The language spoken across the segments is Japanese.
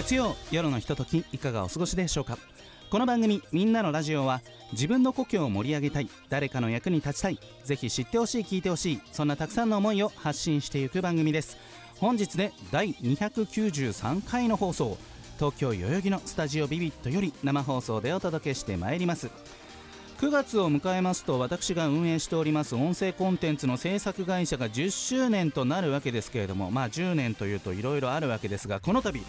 月曜夜のひとときいかがお過ごしでしょうか？この番組「みんなのラジオは」自分の故郷を盛り上げたい誰かの役に立ちたいぜひ知ってほしい聞いてほしいそんなたくさんの思いを発信していく番組です。本日で第293回の放送東京代々木のスタジオビビットより生放送でお届けしてまいります。9月を迎えますと私が運営しております音声コンテンツの制作会社が10周年となるわけですけれどもまあ10年というといろいろあるわけですがこの度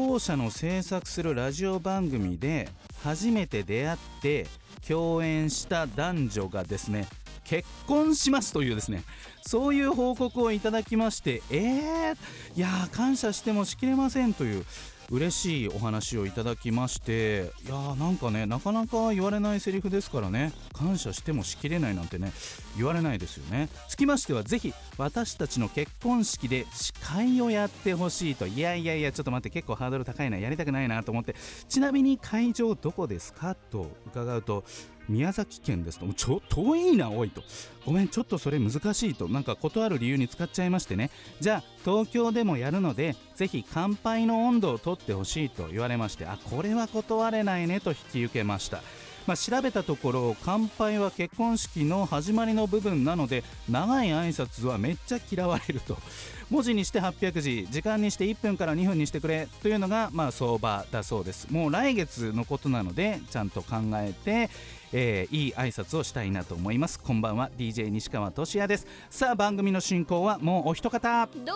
当社の制作するラジオ番組で初めて出会って共演した男女がですね結婚しますというですねそういう報告をいただきましてえー、いや感謝してもしきれませんという嬉しいお話をいただきましていやーなんかねなかなか言われないセリフですからね感謝してもしきれないなんてね言われないですよね。つきましてはぜひ私たちの結婚式で司会をやってほしいと。いやいやいやちょっと待って結構ハードル高いなやりたくないなと思って。ちなみに会場どこですか？と伺うと宮崎県ですと。ちょ遠いなおいと。ごめんちょっとそれ難しいと。なんか断る理由に使っちゃいましてね。じゃあ東京でもやるのでぜひ乾杯の温度をとってほしいと言われましてあこれは断れないねと引き受けました。まあ、調べたところ乾杯は結婚式の始まりの部分なので長い挨拶はめっちゃ嫌われると。文字にして800字時間にして1分から2分にしてくれというのがまあ相場だそうです。もう来月のことなのでちゃんと考えてえー、いい挨拶をしたいなと思います。こんばんは。DJ 西川俊也です。さあ番組の進行はもうお一方。どうも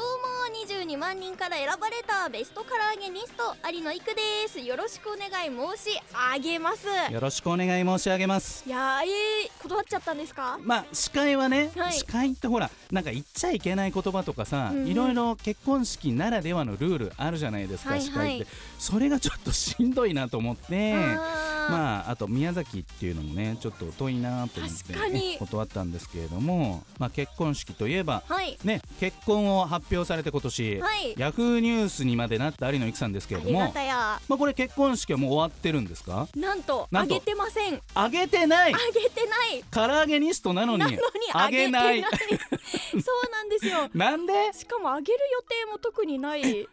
22万人から選ばれたベスト唐揚げニスト有野育です。よろしくお願い申し上げます。よろしくお願い申し上げます。いやーえー、断っちゃったんですか？まあ司会はね、はい。司会ってほらなんか言っちゃいけない言葉とかさ、うんうん。いろいろ結婚式ならではのルールあるじゃないですか、はいはい。司会って。それがちょっとしんどいなと思ってまあ、あと宮崎っていうのもねちょっと遠いなと思って 断ったんですけれども、まあ、結婚式といえば、はい。ね、結婚を発表されて今年、はい。ヤフーニュースにまでなった有野由紀さんですけれども、まあ、これ結婚式はもう終わってるんですか？なんとあげてません。あげてない。あげてない。唐揚げニストなのにああげてない。そうなんですよ。なんで？しかもあげる予定も特にない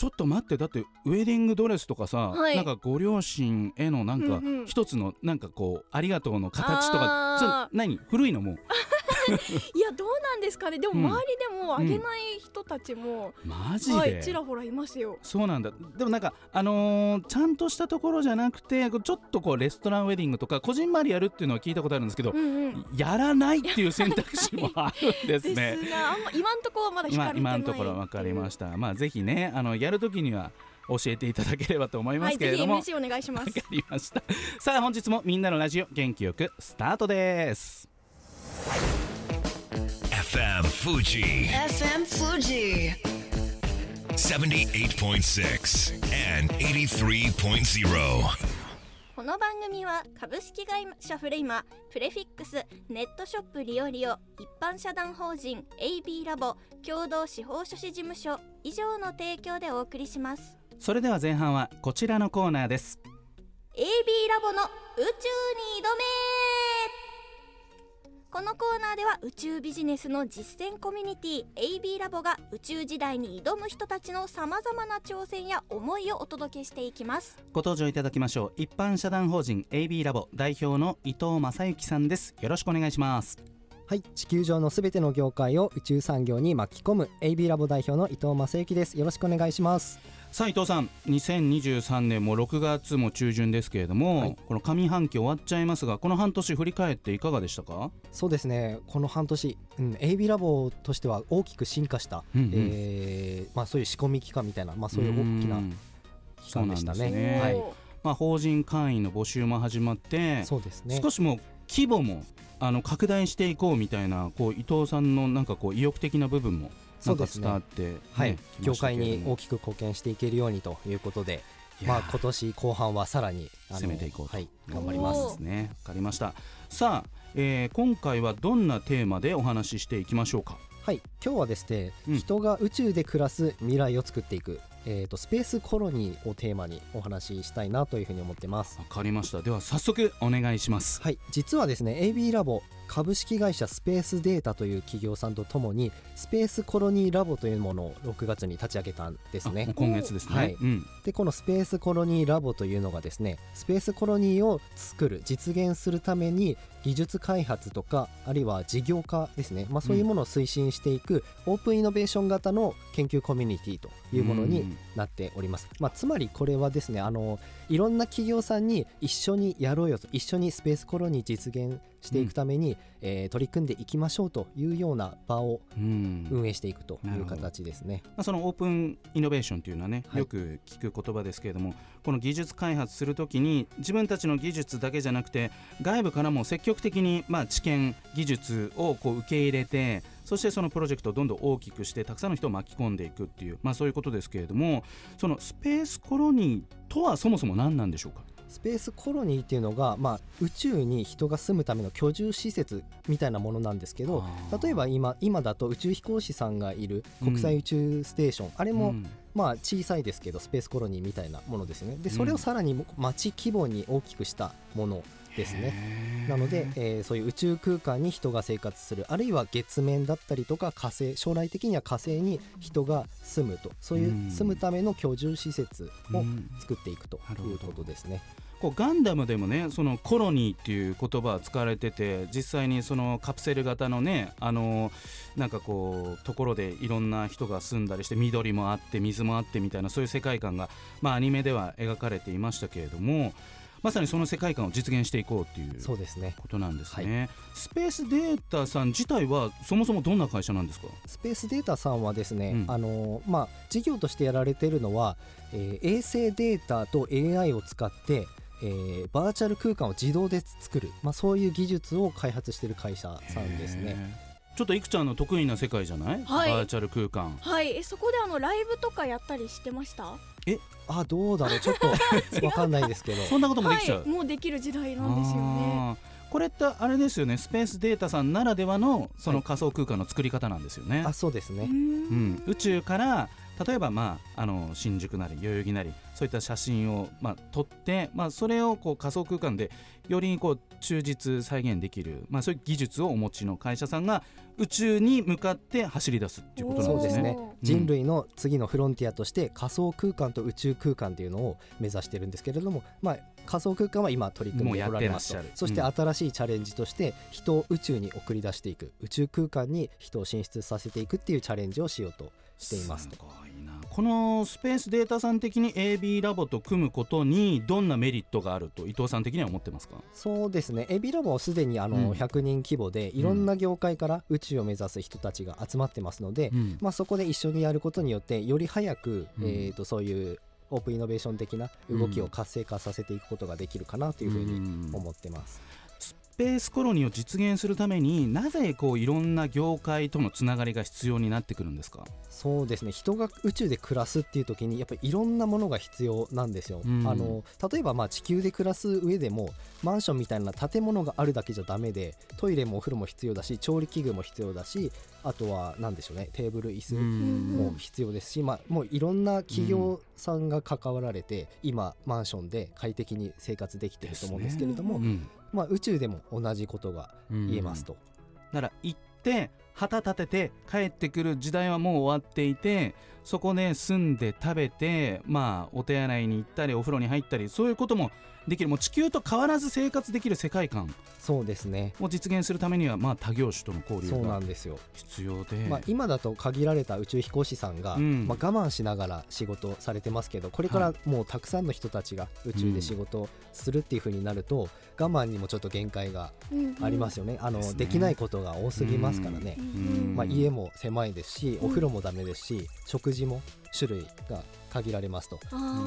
ちょっと待ってだってウェディングドレスとかさ、はい。なんかご両親へのなんかうんうん。一つのなんかこうありがとうの形とかあー。それ何？古いのもう いやどうなんですかねでもうん周りでもあげない人たちも、マジで、はいちらほらいますよそうなんだでもなんかあのーちゃんとしたところじゃなくてちょっとこうレストランウェディングとかこじんまりやるっていうのは聞いたことあるんですけど、うんうんやらないっていう選択肢もあるんです ですね。があんま今んとこはまだ光今今のところ分かりました。まあぜひねあのやるときには教えていただければと思いますけれども。MC お願いしますわかりました。さあ本日もみんなのラジオ元気よくスタートです。FM Fuji FM Fuji. 78.6 and 83.0. この番組は株式会社フレイマプレフィックスネットショップリオリオ一般社団法人 AB ラボ共同司法書士事務所以上の提供でお送りしますそれでは前半はこちらのコーナーです。AB ラボの宇宙に挑めこのコーナーでは宇宙ビジネスの実践コミュニティ AB ラボが宇宙時代に挑む人たちのさまざまな挑戦や思いをお届けしていきますご登場いただきましょう。一般社団法人 AB ラボ代表の伊藤正幸さんです。よろしくお願いします。はい、地球上のすべての業界を宇宙産業に巻き込む AB ラボ代表の伊藤正幸です。よろしくお願いします。さあ伊藤さん2023年も6月も中旬ですけれども、はい。この上半期終わっちゃいますがこの半年振り返っていかがでしたか、そうですね、この半年、うん、AB ラボとしては大きく進化した、うんうん。えーまあ、そういう仕込み期間みたいな、まあ、そういう大きなうん期間でしたそうなんですね。ねはい、まあ、法人会員の募集も始まって、そうですね。少しもう規模もあの拡大していこうみたいなこう伊藤さんのなんかこう意欲的な部分もなんか伝わって、ねはい、きま業界したけれども。に大きく貢献していけるようにということで、まあ今年後半はさらに攻めていこうと。はい頑張ります。ねわかりましたさあ、えー今回はどんなテーマでお話ししていきましょうか？はい。今日はですね、うん。人が宇宙で暮らす未来を作っていくえー、とスペースコロニーをテーマにお話ししたいなというふうに思ってます。わかりました。では早速お願いします。はい。実はですね AB ラボ株式会社スペースデータという企業さんとともにスペースコロニーラボというものを6月に立ち上げたんですね。今月ですね、はい。うん。でこのスペースコロニーラボというのがですねスペースコロニーを作る実現するために技術開発とかあるいは事業化ですね、まあ、そういうものを推進していくオープンイノベーション型の研究コミュニティというものにうんなっております、まあ、つまりこれはですねあのいろんな企業さんに一緒にやろうよと一緒にスペースコロニー実現していくために、えー取り組んでいきましょうというような場をうん。運営していくという形ですね。まあ、そのオープンイノベーションというのはね、はいよく聞く言葉ですけれどもこの技術開発するときに自分たちの技術だけじゃなくて外部からも積極的に、まあ、知見技術をこう受け入れてそしてそのプロジェクトをどんどん大きくしてたくさんの人を巻き込んでいくっていう、まあ、そういうことですけれどもそのスペースコロニーとはそもそも何なんでしょうか？スペースコロニーっていうのが、まあ、宇宙に人が住むための居住施設みたいなものなんですけど例えば今今だと宇宙飛行士さんがいる国際宇宙ステーション、あれも、うんまあ小さいですけどスペースコロニーみたいなものですね。でそれをさらに街規模に大きくしたものですね。なので、えーそういう宇宙空間に人が生活するあるいは月面だったりとか火星将来的には火星に人が住むとそういううん住むための居住施設をうん作っていくということですね。こうガンダムでもねそのコロニーっていう言葉は使われてて実際にそのカプセル型のねあのなんかこうところでいろんな人が住んだりして緑もあって水もあってみたいなそういう世界観がまあアニメでは描かれていましたけれどもまさにその世界観を実現していこうっていうそうですね。ことなんですね、スペースデータさん自体はそもそもどんな会社なんですか？スペースデータさんはですね、うん。あのまあ、事業としてやられているのは、えー衛星データと AI を使って、えーバーチャル空間を自動で作る、まあ、そういう技術を開発している会社さんですね。ちょっといくちゃんの得意な世界じゃない、はい。バーチャル空間。はい。えそこであのライブとかやったりしてました？あどうだろう？ちょっと わかんないですけど。そんなこともできちゃう、はいもうできる時代なんですよね。これってあれですよね。スペースデータさんならではのその仮想空間の作り方なんですよね、あそうですね。うん、宇宙から例えば、まあ、あの新宿なり代々木なりそういった写真を、まあ、撮って、まあ、それをこう仮想空間でよりこう忠実再現できる、まあ、そういう技術をお持ちの会社さんが宇宙に向かって走り出すっていうことなんでね。そうですすね。おー。人類の次のフロンティアとして仮想空間と宇宙空間というのを目指してるんですけれども、まあ、仮想空間は今取り組んでおられますと。もうやってらっしゃるそしてうん。新しいチャレンジとして人を宇宙に送り出していく宇宙空間に人を進出させていくっていうチャレンジをしようとしていますと。すごい。なこのスペースデータさん的に AB ラボと組むことにどんなメリットがあると伊藤さん的には思ってますか？そうですね。エビラボはすでにあのうん。100人規模でいろんな業界から宇宙を目指す人たちが集まってますので、うん。まあ、そこで一緒にやることによってより早く、うん。えー、とそういうオープンイノベーション的な動きを活性化させていくことができるかなというふうにうん。思ってます。スペースコロニーを実現するためになぜこういろんな業界とのつながりが必要になってくるんですか？そうですね。人が宇宙で暮らすっていう時にやっぱりいろんなものが必要なんですよ。うん。あの例えばまあ地球で暮らす上でもマンションみたいな建物があるだけじゃダメでトイレもお風呂も必要だし調理器具も必要だしあとは何でしょうね。テーブル椅子も必要ですし、まあ、もういろんな企業さんが関わられて、今マンションで快適に生活できてると思うんですけれども、うんうんまあ、宇宙でも同じことが言えますと。だから行って旗立てて帰ってくる時代はもう終わっていてそこで住んで食べてまあお手洗いに行ったりお風呂に入ったりそういうこともできる。もう地球と変わらず生活できる世界観。そうですね。を実現するためにはまあ他業種との交流そうながんですよ、必要で、まあ、今だと限られた宇宙飛行士さんが、うん。まあ、我慢しながら仕事されてますけどこれからもうたくさんの人たちが宇宙で仕事するっていう風になると、我慢にもちょっと限界がありますよね、あのですね。できないことが多すぎますからね、うん。まあ、家も狭いですしお風呂もダメですし、食事も種類が限られますと。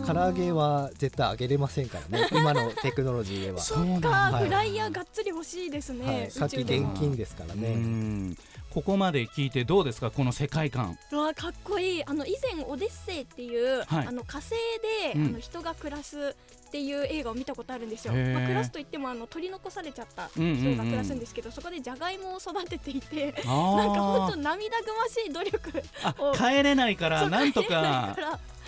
唐揚げは絶対あげれませんからね。今のテクノロジーでは。そうか、はいフライヤーがっつり欲しいですね、はい、宇さっき宙で現金ですからうね。んここまで聞いてどうですか？この世界観。うわかっこいい。あの以前「オデッセイ」っていう、はい。あの火星で、うん。あの人が暮らすっていう映画を見たことあるんですよ、まあ、暮らすといってもあの取り残されちゃった人が暮らすんですけど、そこでじゃがいもを育てていてなんか本当涙ぐましい努力あを帰れないからなんとか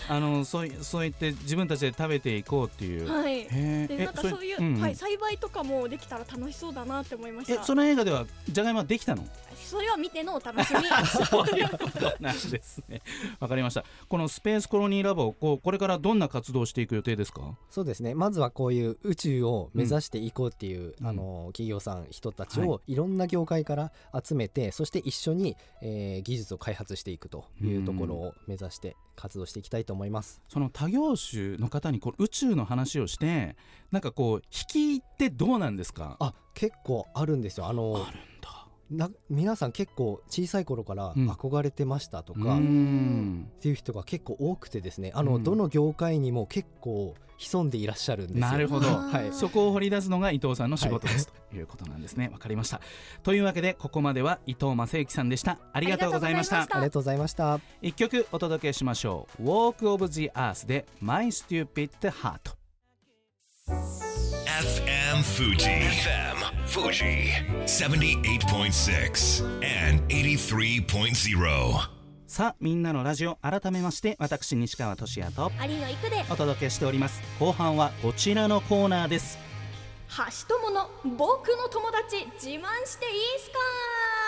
あのそういそう言って自分たちで食べていこうっていう、はい。でなんかそういう、んん。はい、栽培とかもできたら楽しそうだなって思いました。えその映画ではじゃがいもはできたの？それは見てのお楽しみ。そういうことなんですね。わかりました。このスペースコロニーラボこうこれからどんな活動をしていく予定ですか？そうですね。まずはこういう宇宙を目指していこうっていう、うん。あの企業さん人たちはをいろんな業界から集めて、そして一緒に、えー技術を開発していくというところを目指して活動していきたいと思います。その他業種の方にこう宇宙の話をしてなんかこう引きってどうなんですか？あ結構あるんですよ。あのあるんだな皆さん結構小さい頃からうん。憧れてましたとか、うっんていう人が結構多くてですねあの、うん。どの業界にも結構潜んでいらっしゃるんですよ。なるほど、はい。そこを掘り出すのが伊藤さんの仕事です、ということなんですね。わかりました。というわけでここまでは伊藤正幸さんでした。ありがとうございました。ありがとうありがとうございました。一曲お届けしましょう Walk of the Earth で My Stupid Heart FM Fuji. FM Fuji. 78.6 and 83.0. さあみんなのラジオ改めまして私西川俊也と有野育でお届けしております後半はこちらのコーナーです橋友の僕の友達自慢していいっすか？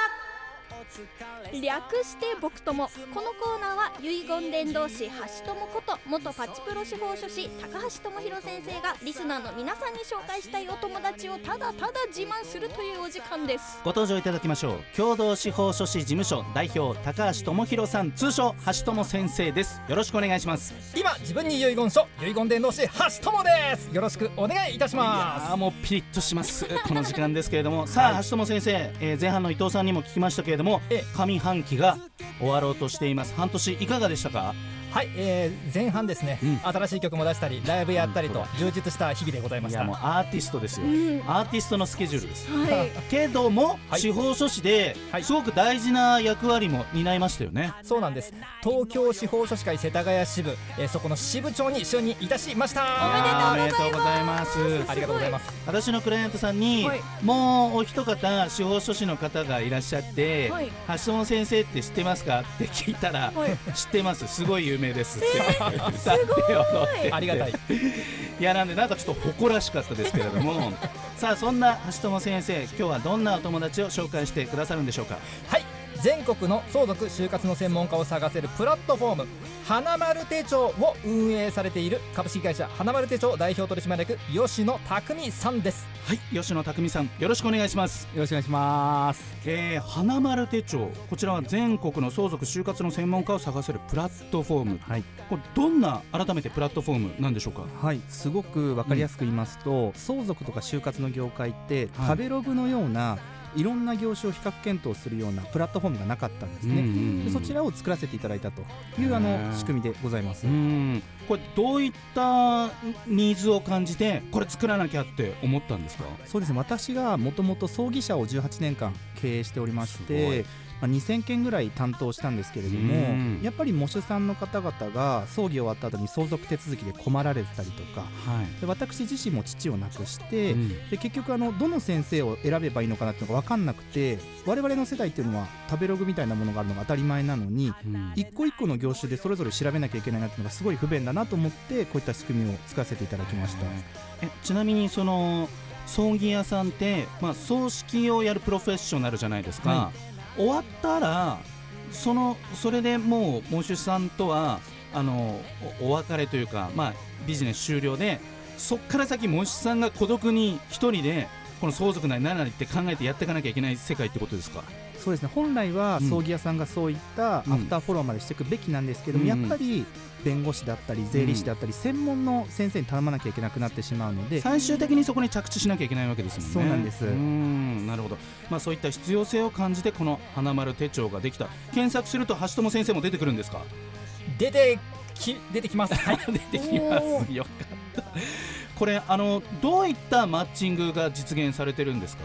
略して僕友このコーナーは遺言伝道師橋友こと元パチプロ司法書士高橋智博先生がリスナーの皆さんに紹介したいお友達をただただ自慢するというお時間です。ご登場いただきましょう。共同司法書士事務所代表。高橋智博さん通称橋友先生ですよろしくお願いします今自分に遺言書遺言伝道師橋友です。よろしくお願いいたしあまーもうピリッとします この時間ですけれども。さあ橋友先生、えー前半の伊藤さんにも聞きましたけれどももえ上半期が終わろうとしています。半年いかがでしたか？はい、えー、前半ですね、うん。新しい曲も出したりライブやったりと充実した日々でございました。いやもうアーティストですよ、うん。アーティストのスケジュールです。はい。けども、はい。司法書士ではい。すごく大事な役割も担いましたよね、そうなんです。東京司法書士会世田谷支部、えーそこの支部長に就任いたしました。ありがとうございます。ありがとうございます。私のクライアントさんに、はい。もうお一方司法書士の方がいらっしゃって、はい。橋本先生って知ってますか？って聞いたら、はい。知ってます。すごい有名ですって、歌って踊ってありがたい。いやなんでなんかちょっと誇らしかったですけれども。さあそんな橋友先生今日はどんなお友達を紹介してくださるんでしょうか？はい全国の相続就活の専門家を探せるプラットフォーム花丸手帳を運営されている株式会社花丸手帳代表取締役吉野匠さんです。はい吉野匠さんよろしくお願いします。よろしくお願いします。えー、花丸手帳こちらは全国の相続就活の専門家を探せるプラットフォーム。はい、これどんな改めてプラットフォームなんでしょうか？はい、すごくわかりやすく言いますと、相続とか就活の業界って、はい。食べログのようないろんな業種を比較検討するようなプラットフォームがなかったんですね。でそちらを作らせていただいたというあへのー。仕組みでございます。うん。これどういったニーズを感じてこれ作らなきゃって思ったんですか？そうですね。私がもともと葬儀社を18年間経営しておりまして、まあ、2000件ぐらい担当したんですけれどもうん。やっぱり喪主さんの方々が葬儀終わった後に相続手続きで困られてたりとかはい。で私自身も父を亡くして、うん。で結局あのどの先生を選べばいいのかなっていうのが分かんなくて我々の世代っていうのは食べログみたいなものがあるのが当たり前なのにうん。一個一個の業種でそれぞれ調べなきゃいけないなっていうのがすごい不便だなと思ってこういった仕組みを使わせていただきました。えちなみにその葬儀屋さんって、まあ、葬式をやるプロフェッショナルじゃないですか、は終わったらそのそれでもう喪主さんとはあのお別れというか、まあ、ビジネス終了でそこから先喪主さんが孤独に1人でこの相続なり何なりって考えてやっていかなきゃいけない世界ってことですか？そうですね。本来はうん。葬儀屋さんがそういったアうん。フターフォローまでしていくべきなんですけども、うんやっぱり弁護士だったり税理士だったり専門の先生に頼まなきゃいけなくなってしまうので。最終的にそこに着地しなきゃいけないわけですもんね。そうなんです。うーんなるほど、まあ、そういった必要性を感じてこの花丸手帳ができた。検索すると橋友先生も出てくるんですか？出てき出てきます。はい。出てきます。よかった。これあのどういったマッチングが実現されてるんですか？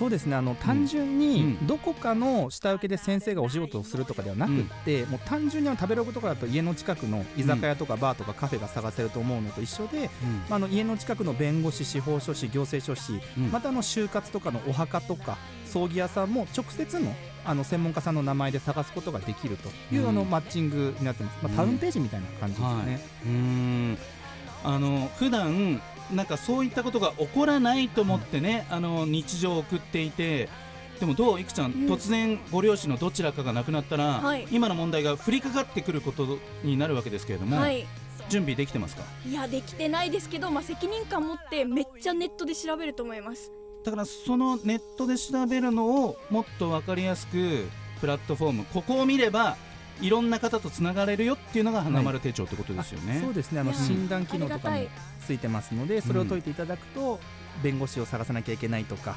そうですね。あの単純うにん。どこかの下請けで先生がお仕事をするとかではなくって、もう単純に食べログとかだと家の近くの居酒屋とかバーとかカフェが探せると思うのと一緒で、まあ、あの家の近くの弁護士司法書士行政書士、うん。またあの就活とかのお墓とか葬儀屋さんも直接のあの専門家さんの名前で探すことができるという、うん。あのマッチングになってます、まあ、タウンページみたいな感じですね。はい。うーん。あの普段なんかそういったことが起こらないと思ってね、あの日常を送っていてでもどういくちゃん、うん。突然ご両親のどちらかが亡くなったら、はい。今の問題が降りかかってくることになるわけですけれども、はい。準備できてますか？いやできてないですけど、まあ、責任感持ってめっちゃネットで調べると思います。だからそのネットで調べるのをもっと分かりやすくプラットフォームここを見ればいろんな方とつながれるよっていうのが花丸手帳ってことですよね。あそうですね。あの診断機能とかもついてますのでそれを解いていただくと、弁護士を探さなきゃいけないとか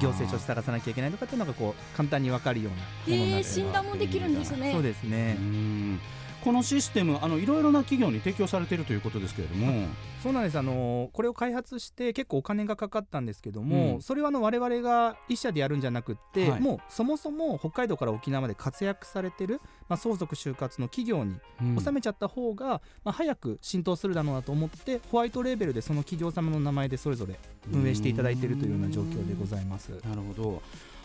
行政書士探さなきゃいけないとかっていうのがこう簡単に分かるようなものになへえってます診断もできるんですね。そうですね。うーんこのシステムあのいろいろな企業に提供されているということですけれども、そうなんです。あのこれを開発して結構お金がかかったんですけども、うん。それはあの我々が一社でやるんじゃなくって、はい。もうそもそも北海道から沖縄まで活躍されてる、まあ、相続就活の企業にうん。納めちゃった方が、まあ、早く浸透するだろうなと思ってホワイトレーベルでその企業様の名前でそれぞれ運営していただいているというような状況でございます。なるほど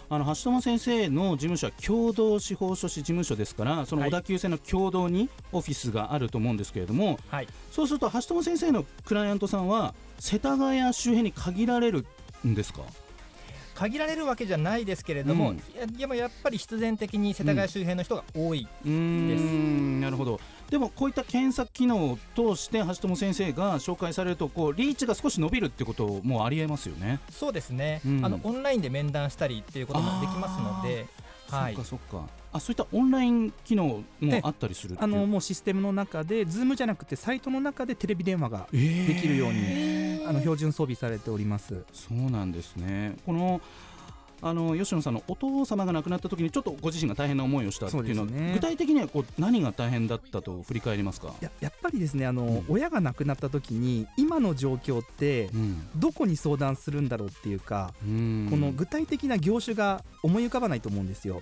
あの橋友先生の事務所は共同司法書士事務所ですからそのはい小田急線の共同にオフィスがあると思うんですけれども、はい。そうすると橋友先生のクライアントさんは世田谷周辺に限られるんですか？限られるわけじゃないですけれども、うん。いやでもやっぱり必然的に世田谷周辺の人が多い、うーん。なるほど。でもこういった検索機能を通して橋友先生が紹介されるとこうリーチが少し伸びるってこともありえますよね。そうですね、うん。あのオンラインで面談したりっていうこともできますので、はい。そっかそっか。あそういったオンライン機能もあったりするあのもうシステムの中で Zoom じゃなくてサイトの中でテレビ電話がえー。できるように、へーあの標準装備されております。そうなんですね。このあの吉野さんのお父様が亡くなった時にちょっとご自身が大変な思いをしたっていうのはね。具体的にはこう何が大変だったと振り返りますか、ややっぱりですねあの、うん。親が亡くなった時に今の状況ってうん。どこに相談するんだろうっていうか、うん。この具体的な業種が思い浮かばないと思うんですよ。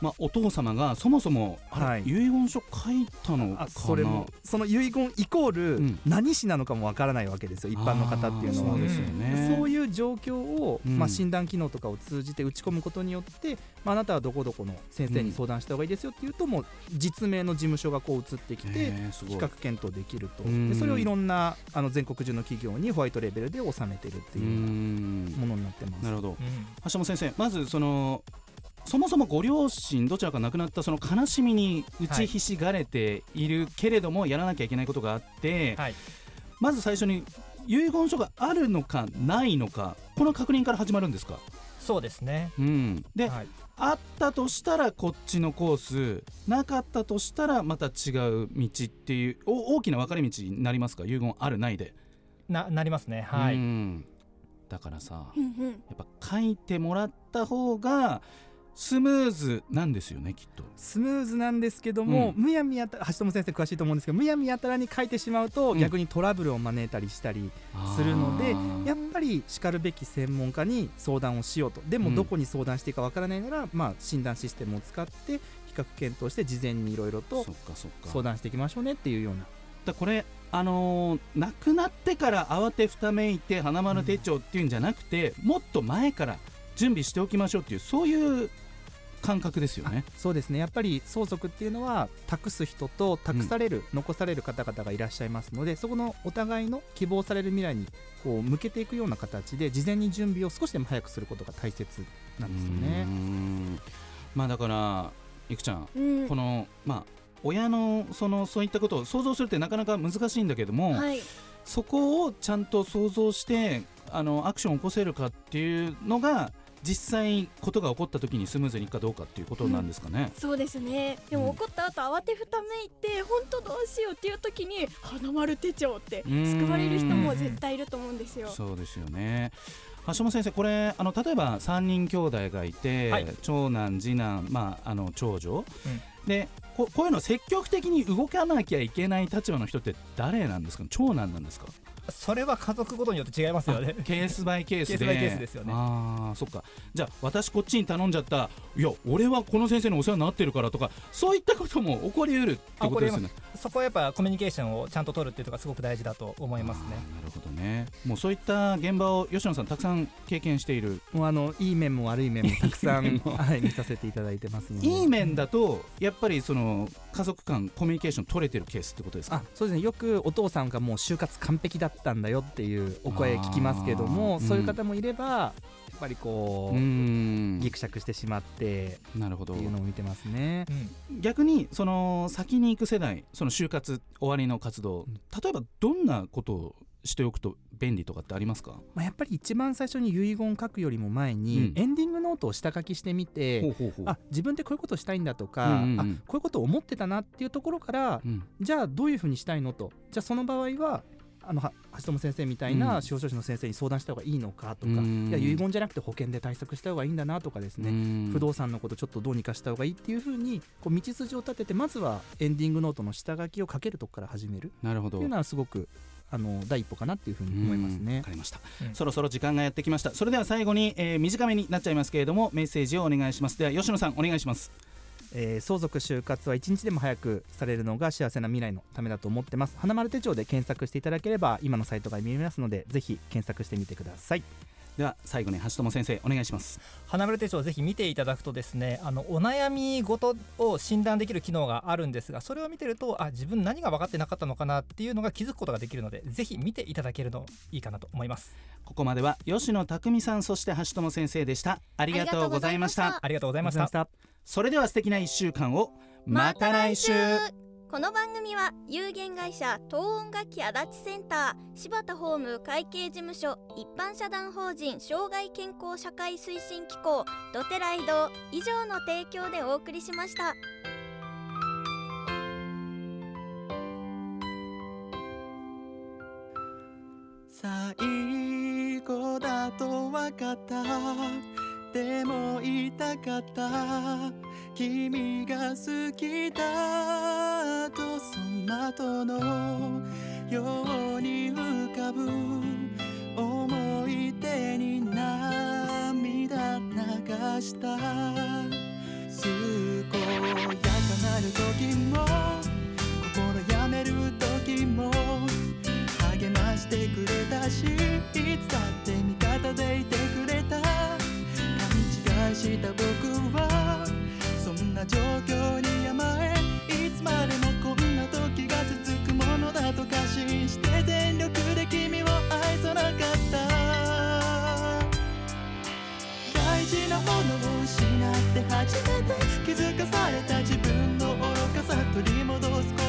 まあ、お父様がそもそも、はい。遺言書書いたのかそれもその遺言イコールうん。何氏なのかもわからないわけですよ。一般の方っていうのは。そうですよね、そういう状況を、うん。まあ、診断機能とかを通じて打ち込むことによって、まあ、あなたはどこどこの先生に相談した方がいいですよっていうと、もう実名の事務所がこう移ってきて、比較検討できると。うん。でそれをいろんなあの全国中の企業にホワイトレーベルで収めてるってういうようん。なものになってます。なるほど。うん。橋本先生まずそのそもそもご両親どちらか亡くなったその悲しみに打ちひしがれているけれどもやらなきゃいけないことがあって、はい。まず最初に遺言書があるのかないのかこの確認から始まるんですか、そうですね、うん、で、はい、あったとしたらこっちのコースなかったとしたらまた違う道っていうお大きな分かれ道になりますか？遺言あるないで、ななりますね。はい、うん。だからさうんうん。やっぱ書いてもらった方がスムーズなんですよねきっと。スムーズなんですけども、うん。むやみやたら橋友先生詳しいと思うんですけどむやみやたらに書いてしまうと、うん。逆にトラブルを招いたりしたりするのでやっぱりしかるべき専門家に相談をしようと。でもうん。どこに相談していいかわからないなら、まあ、診断システムを使って比較検討して事前にいろいろと相談していきましょうねっていうような。だこれあのー亡くなってから慌てふためいて花丸手帳っていうんじゃなくて、もっと前から準備しておきましょうっていうそういう感覚ですよね。そうですね。やっぱり相続っていうのは託す人と託される、残される方々がいらっしゃいますのでそこのお互いの希望される未来にこう向けていくような形で事前に準備を少しでも早くすることが大切なんですよね。ん。まあだからいくちゃんうん。このまあ親のそのそういったことを想像するってなかなか難しいんだけども、はい。そこをちゃんと想像してあのアクションを起こせるかっていうのが実際ことが起こった時にスムーズにいくかどうかっていうことなんですかね。そうですね。でも怒った後慌てふためいて本当どうしようっていう時に花丸手帳って救われる人も絶対いると思うんですよ。そうですよね。橋本先生これあの例えば3人兄弟がいて、はい。長男次男、まあ、あの長女、でここういうの積極的に動かなきゃいけない立場の人って誰なんですか？長男なんですか？それは家族ごとによって違いますよね。ケースバイケースで。ケースバイケースですよね。ああそっか。じゃあ私こっちに頼んじゃった。いや俺はこの先生にお世話になってるからとかそういったことも起こりうるってことですよね。そこはやっぱコミュニケーションをちゃんと取るっていうのがすごく大事だと思いますね。なるほどね。もうそういった現場を吉野さんたくさん経験している。もうあのいい面も悪い面もたくさん はい見させていただいてますいい面だとやっぱりその家族間コミュニケーション取れてるケースってことですか？あそうですね。よくお父さんがもう就活完璧だったんだよっていうお声聞きますけどもあーそういう方もいればやっぱりこうーう、ん。ギクシャクしてしまってなるほどっていうのを見てますね。うん。逆にその先に行く世代その就活終わりの活動例えばどんなことをしておくと便利とかってありますか？まあ、やっぱり一番最初に遺言書くよりも前に、うん。エンディングノートを下書きしてみて、ほうあ自分ってこういうことしたいんだとか、うん。うんうんあこういうことを思ってたなっていうところから、うん。じゃあどういうふうにしたいのと？じゃあその場合はあのは橋友先生みたいうなん。司法書士の先生に相談した方がいいのかとか、うん。いや遺言じゃなくて保険で対策した方がいいんだなとかですね、うん。不動産のことちょっとどうにかした方がいいっていうふうにこう道筋を立ててまずはエンディングノートの下書きをかけるとこから始める。なるほど。っていうのはすごくあの第一歩かなっていうふうに思いますうんねわか。りました、うん。そろそろ時間がやってきました。それでは最後に、えー短めになっちゃいますけれどもメッセージをお願いします。では吉野さんお願いします。えー相続就活は一日でも早くされるのが幸せな未来のためだと思ってます。花丸手帳で検索していただければ今のサイトが見えますのでぜひ検索してみてくださいでは最後に橋友先生お願いします。花丸手帳をぜひ見ていただくとですねあのお悩みごとを診断できる機能があるんですがそれを見てるとあ自分何が分かってなかったのかなっていうのが気づくことができるのでぜひ見ていただけるのいいかなと思います。ここまでは吉野匠さんそして橋友先生でした。ありがとうございました。ありがとうございました。た。それでは素敵な1週間を。また来週この番組は有限会社東音楽器足立センター柴田ホーム会計事務所一般社団法人障害健康社会推進機構ドテライド以上の提供でお送りしました。最後だと分かった。でも言いたかった。君が好きだ。とのように浮かぶ思い出に涙流した健やかなる時も心やめる時も励ましてくれたしいつだって味方でいてくれた。勘違いした僕はそんな状況初めて気づかされた自分の愚かさ取り戻すこと